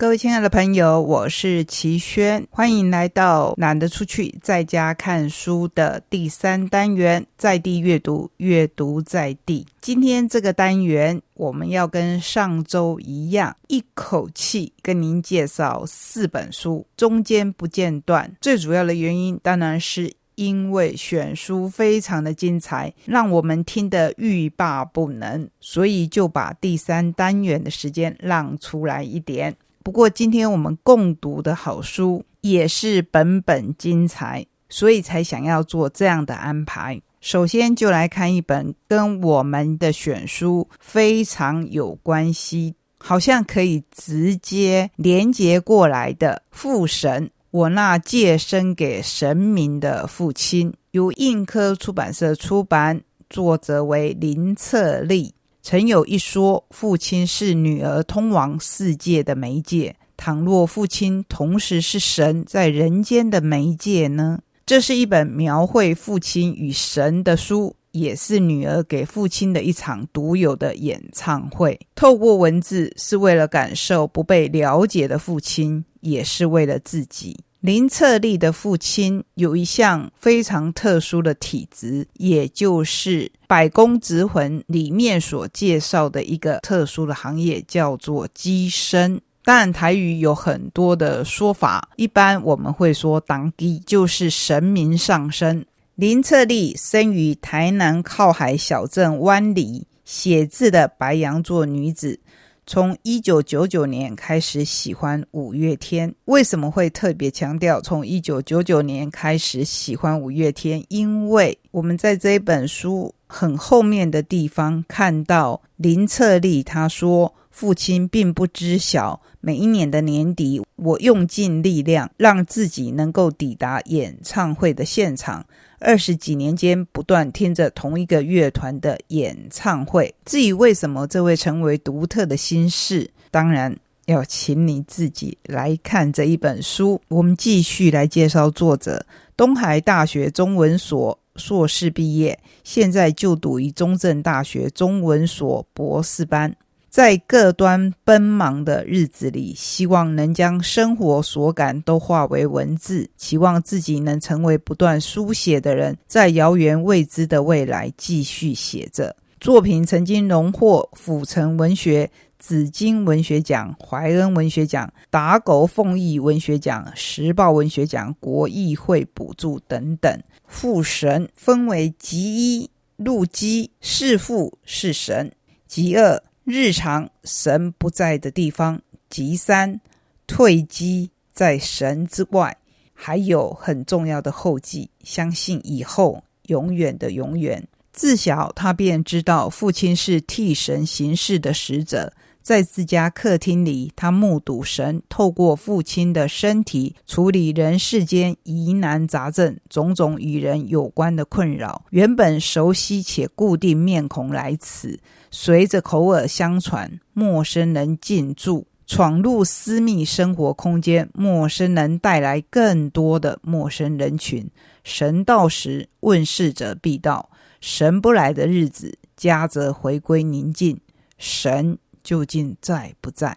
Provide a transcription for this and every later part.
各位亲爱的朋友，我是齐轩，欢迎来到懒得出去在家看书的第三单元——在地阅读，阅读在地。今天这个单元，我们要跟上周一样，一口气跟您介绍四本书，中间不间断。最主要的原因，当然是因为选书非常的精彩，让我们听得欲罢不能，所以就把第三单元的时间让出来一点。不过，今天我们共读的好书也是本本精彩，所以才想要做这样的安排。首先，就来看一本跟我们的选书非常有关系，好像可以直接连接过来的《父神》，我那借生给神明的父亲，由印科出版社出版，作者为林策立。曾有一说，父亲是女儿通往世界的媒介。倘若父亲同时是神在人间的媒介呢？这是一本描绘父亲与神的书，也是女儿给父亲的一场独有的演唱会。透过文字，是为了感受不被了解的父亲，也是为了自己。林策立的父亲有一项非常特殊的体质，也就是《百工职魂》里面所介绍的一个特殊的行业，叫做机身。当然，台语有很多的说法，一般我们会说“当机”，就是神明上身。林策立生于台南靠海小镇湾里，写字的白羊座女子。从一九九九年开始喜欢五月天，为什么会特别强调从一九九九年开始喜欢五月天？因为我们在这一本书很后面的地方看到林策立他说，父亲并不知晓，每一年的年底，我用尽力量让自己能够抵达演唱会的现场。二十几年间，不断听着同一个乐团的演唱会。至于为什么这会成为独特的心事，当然要请你自己来看这一本书。我们继续来介绍作者：东海大学中文所硕士毕业，现在就读于中正大学中文所博士班。在各端奔忙的日子里，希望能将生活所感都化为文字，期望自己能成为不断书写的人，在遥远未知的未来继续写着作品。曾经荣获府城文学紫金文学奖、怀恩文学奖、打狗凤翼文学奖、时报文学奖、国议会补助等等。父神分为吉一入基，是父是神；极二。日常神不在的地方，即三退机在神之外，还有很重要的后继。相信以后永远的永远。自小他便知道父亲是替神行事的使者，在自家客厅里，他目睹神透过父亲的身体处理人世间疑难杂症，种种与人有关的困扰。原本熟悉且固定面孔来此。随着口耳相传，陌生人进驻，闯入私密生活空间，陌生人带来更多的陌生人群。神到时，问世者必到；神不来的日子，家则回归宁静。神究竟在不在？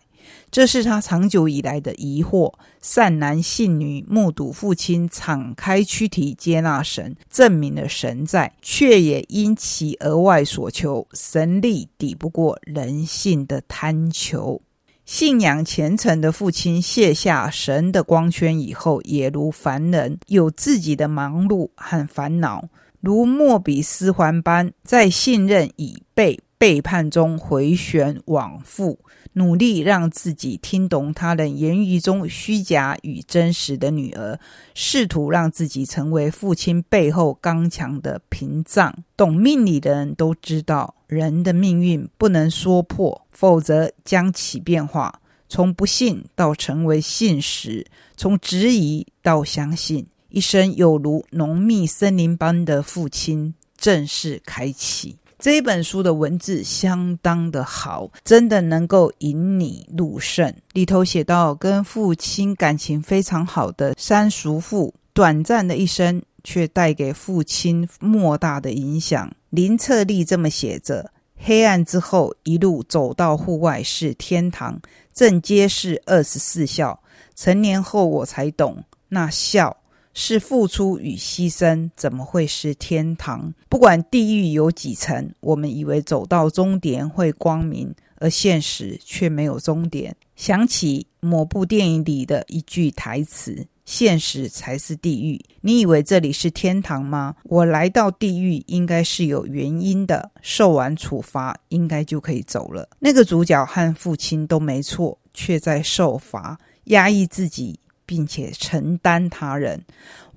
这是他长久以来的疑惑。善男信女目睹父亲敞开躯体接纳神，证明了神在，却也因其额外所求神力抵不过人性的贪求。信仰虔诚的父亲卸下神的光圈以后，也如凡人有自己的忙碌和烦恼，如莫比斯环般在信任已被背叛中回旋往复。努力让自己听懂他人言语中虚假与真实的女儿，试图让自己成为父亲背后刚强的屏障。懂命理的人都知道，人的命运不能说破，否则将起变化。从不信到成为信实，从质疑到相信，一生有如浓密森林般的父亲正式开启。这一本书的文字相当的好，真的能够引你入胜。里头写到，跟父亲感情非常好的三叔父，短暂的一生却带给父亲莫大的影响。林策立这么写着：黑暗之后，一路走到户外是天堂。正皆是二十四孝。成年后我才懂，那孝是付出与牺牲，怎么会是天堂？不管地狱有几层，我们以为走到终点会光明，而现实却没有终点。想起某部电影里的一句台词。现实才是地狱。你以为这里是天堂吗？我来到地狱应该是有原因的，受完处罚应该就可以走了。那个主角和父亲都没错，却在受罚，压抑自己，并且承担他人。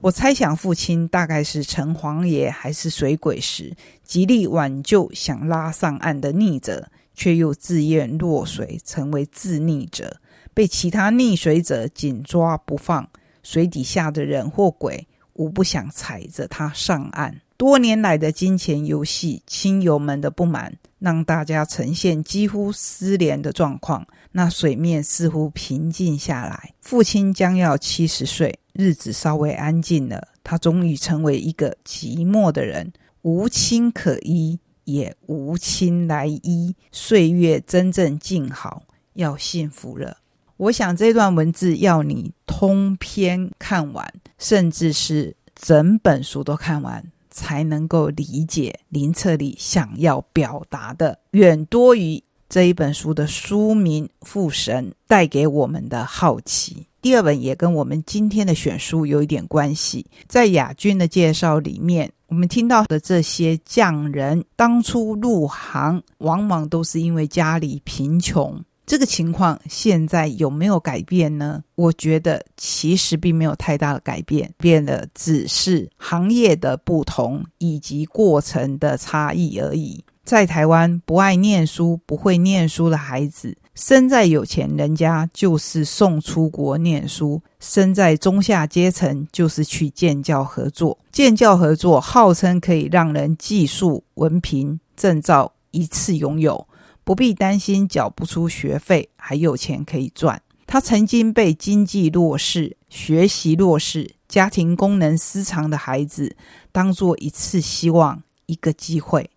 我猜想父亲大概是城隍爷还是水鬼时，极力挽救想拉上岸的逆者，却又自愿落水，成为自溺者，被其他溺水者紧抓不放。水底下的人或鬼，无不想踩着他上岸。多年来的金钱游戏，亲友们的不满，让大家呈现几乎失联的状况。那水面似乎平静下来。父亲将要七十岁，日子稍微安静了。他终于成为一个寂寞的人，无亲可依，也无亲来依。岁月真正静好，要幸福了。我想这段文字要你通篇看完，甚至是整本书都看完，才能够理解林策里想要表达的，远多于这一本书的书名《父神》带给我们的好奇。第二本也跟我们今天的选书有一点关系，在亚军的介绍里面，我们听到的这些匠人当初入行，往往都是因为家里贫穷。这个情况现在有没有改变呢？我觉得其实并没有太大的改变，变的只是行业的不同以及过程的差异而已。在台湾，不爱念书、不会念书的孩子，生在有钱人家就是送出国念书；生在中下阶层就是去建教合作。建教合作号称可以让人技术、文凭、证照一次拥有。不必担心缴不出学费，还有钱可以赚。他曾经被经济弱势、学习弱势、家庭功能失常的孩子当做一次希望、一个机会，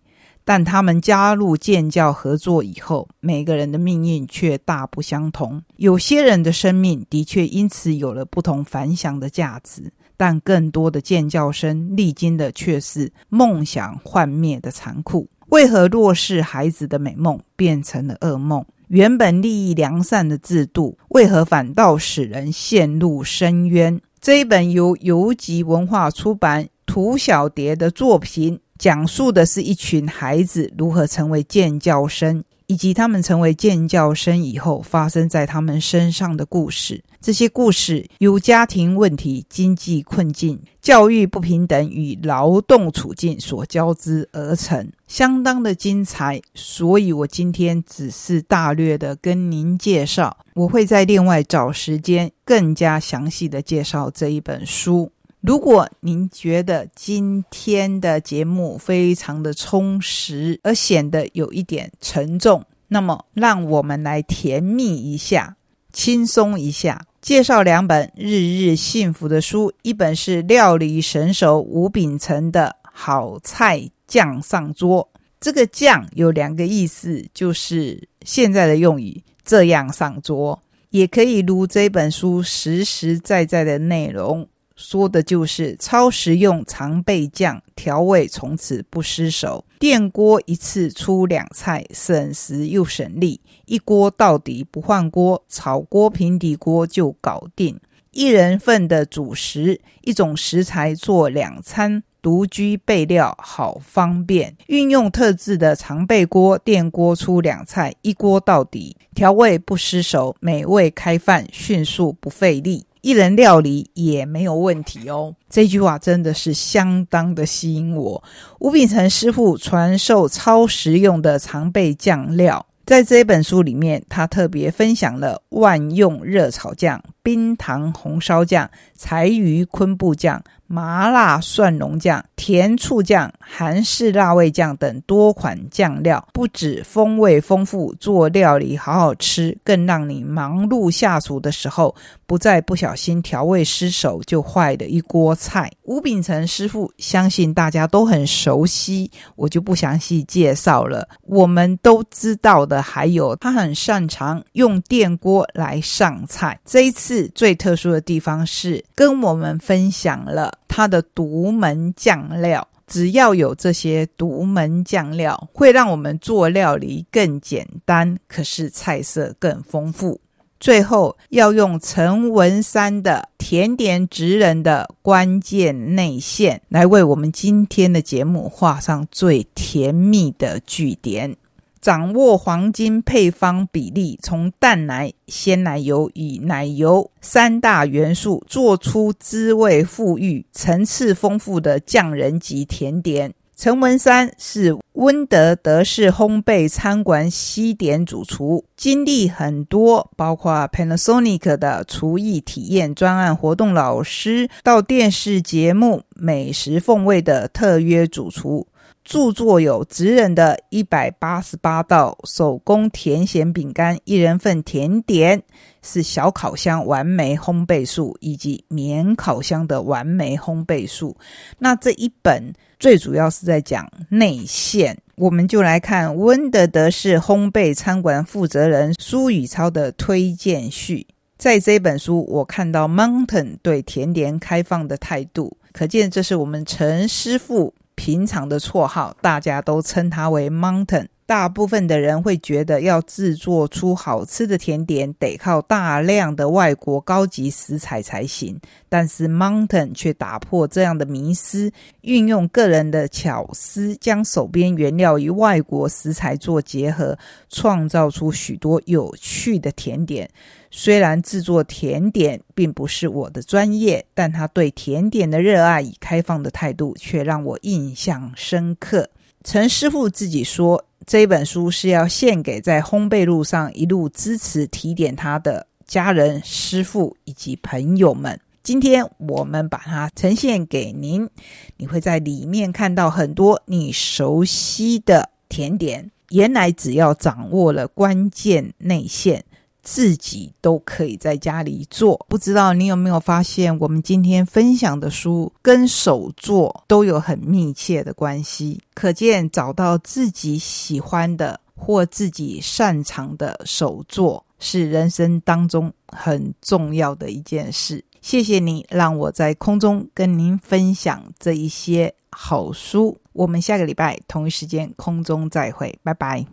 但他们加入建教合作以后，每个人的命运却大不相同。有些人的生命的确因此有了不同凡响的价值，但更多的建教生历经的却是梦想幻灭的残酷。为何弱势孩子的美梦变成了噩梦？原本利益良善的制度，为何反倒使人陷入深渊？这一本由游集文化出版涂小蝶的作品，讲述的是一群孩子如何成为建教生。以及他们成为建教生以后发生在他们身上的故事，这些故事由家庭问题、经济困境、教育不平等与劳动处境所交织而成，相当的精彩。所以我今天只是大略的跟您介绍，我会在另外找时间更加详细的介绍这一本书。如果您觉得今天的节目非常的充实，而显得有一点沉重，那么让我们来甜蜜一下，轻松一下。介绍两本日日幸福的书，一本是料理神手吴秉成的《好菜酱上桌》，这个“酱”有两个意思，就是现在的用语“这样上桌”，也可以如这本书实实在在的内容。说的就是超实用常备酱，调味从此不失手。电锅一次出两菜，省时又省力，一锅到底不换锅，炒锅、平底锅就搞定。一人份的主食，一种食材做两餐，独居备料好方便。运用特制的常备锅，电锅出两菜，一锅到底，调味不失手，美味开饭，迅速不费力。一人料理也没有问题哦，这句话真的是相当的吸引我。吴秉成师傅传授超实用的常备酱料，在这本书里面，他特别分享了万用热炒酱、冰糖红烧酱、柴鱼昆布酱。麻辣蒜蓉酱、甜醋酱、韩式辣味酱等多款酱料，不止风味丰富，做料理好好吃，更让你忙碌下厨的时候，不再不小心调味失手就坏的一锅菜。吴秉成师傅，相信大家都很熟悉，我就不详细介绍了。我们都知道的，还有他很擅长用电锅来上菜。这一次最特殊的地方是，跟我们分享了。它的独门酱料，只要有这些独门酱料，会让我们做料理更简单，可是菜色更丰富。最后要用陈文山的甜点职人的关键内线，来为我们今天的节目画上最甜蜜的句点。掌握黄金配方比例，从淡奶、鲜奶油与奶油三大元素，做出滋味富裕、层次丰富的匠人级甜点。陈文山是温德德式烘焙餐馆西点主厨，经历很多，包括 Panasonic 的厨艺体验专案活动老师，到电视节目《美食凤味》的特约主厨。著作有职人的一百八十八道手工甜咸饼干一人份甜点，是小烤箱完美烘焙术，以及棉烤箱的完美烘焙术。那这一本最主要是在讲内馅，我们就来看温德德式烘焙餐馆负责人苏宇超的推荐序。在这本书，我看到 Mountain 对甜点开放的态度，可见这是我们陈师傅。平常的绰号，大家都称他为 Mountain。大部分的人会觉得，要制作出好吃的甜点，得靠大量的外国高级食材才行。但是 Mountain 却打破这样的迷思，运用个人的巧思，将手边原料与外国食材做结合，创造出许多有趣的甜点。虽然制作甜点并不是我的专业，但他对甜点的热爱与开放的态度却让我印象深刻。陈师傅自己说，这本书是要献给在烘焙路上一路支持提点他的家人、师傅以及朋友们。今天我们把它呈现给您，你会在里面看到很多你熟悉的甜点。原来只要掌握了关键内馅。自己都可以在家里做，不知道你有没有发现，我们今天分享的书跟手作都有很密切的关系。可见找到自己喜欢的或自己擅长的手作，是人生当中很重要的一件事。谢谢你让我在空中跟您分享这一些好书。我们下个礼拜同一时间空中再会，拜拜。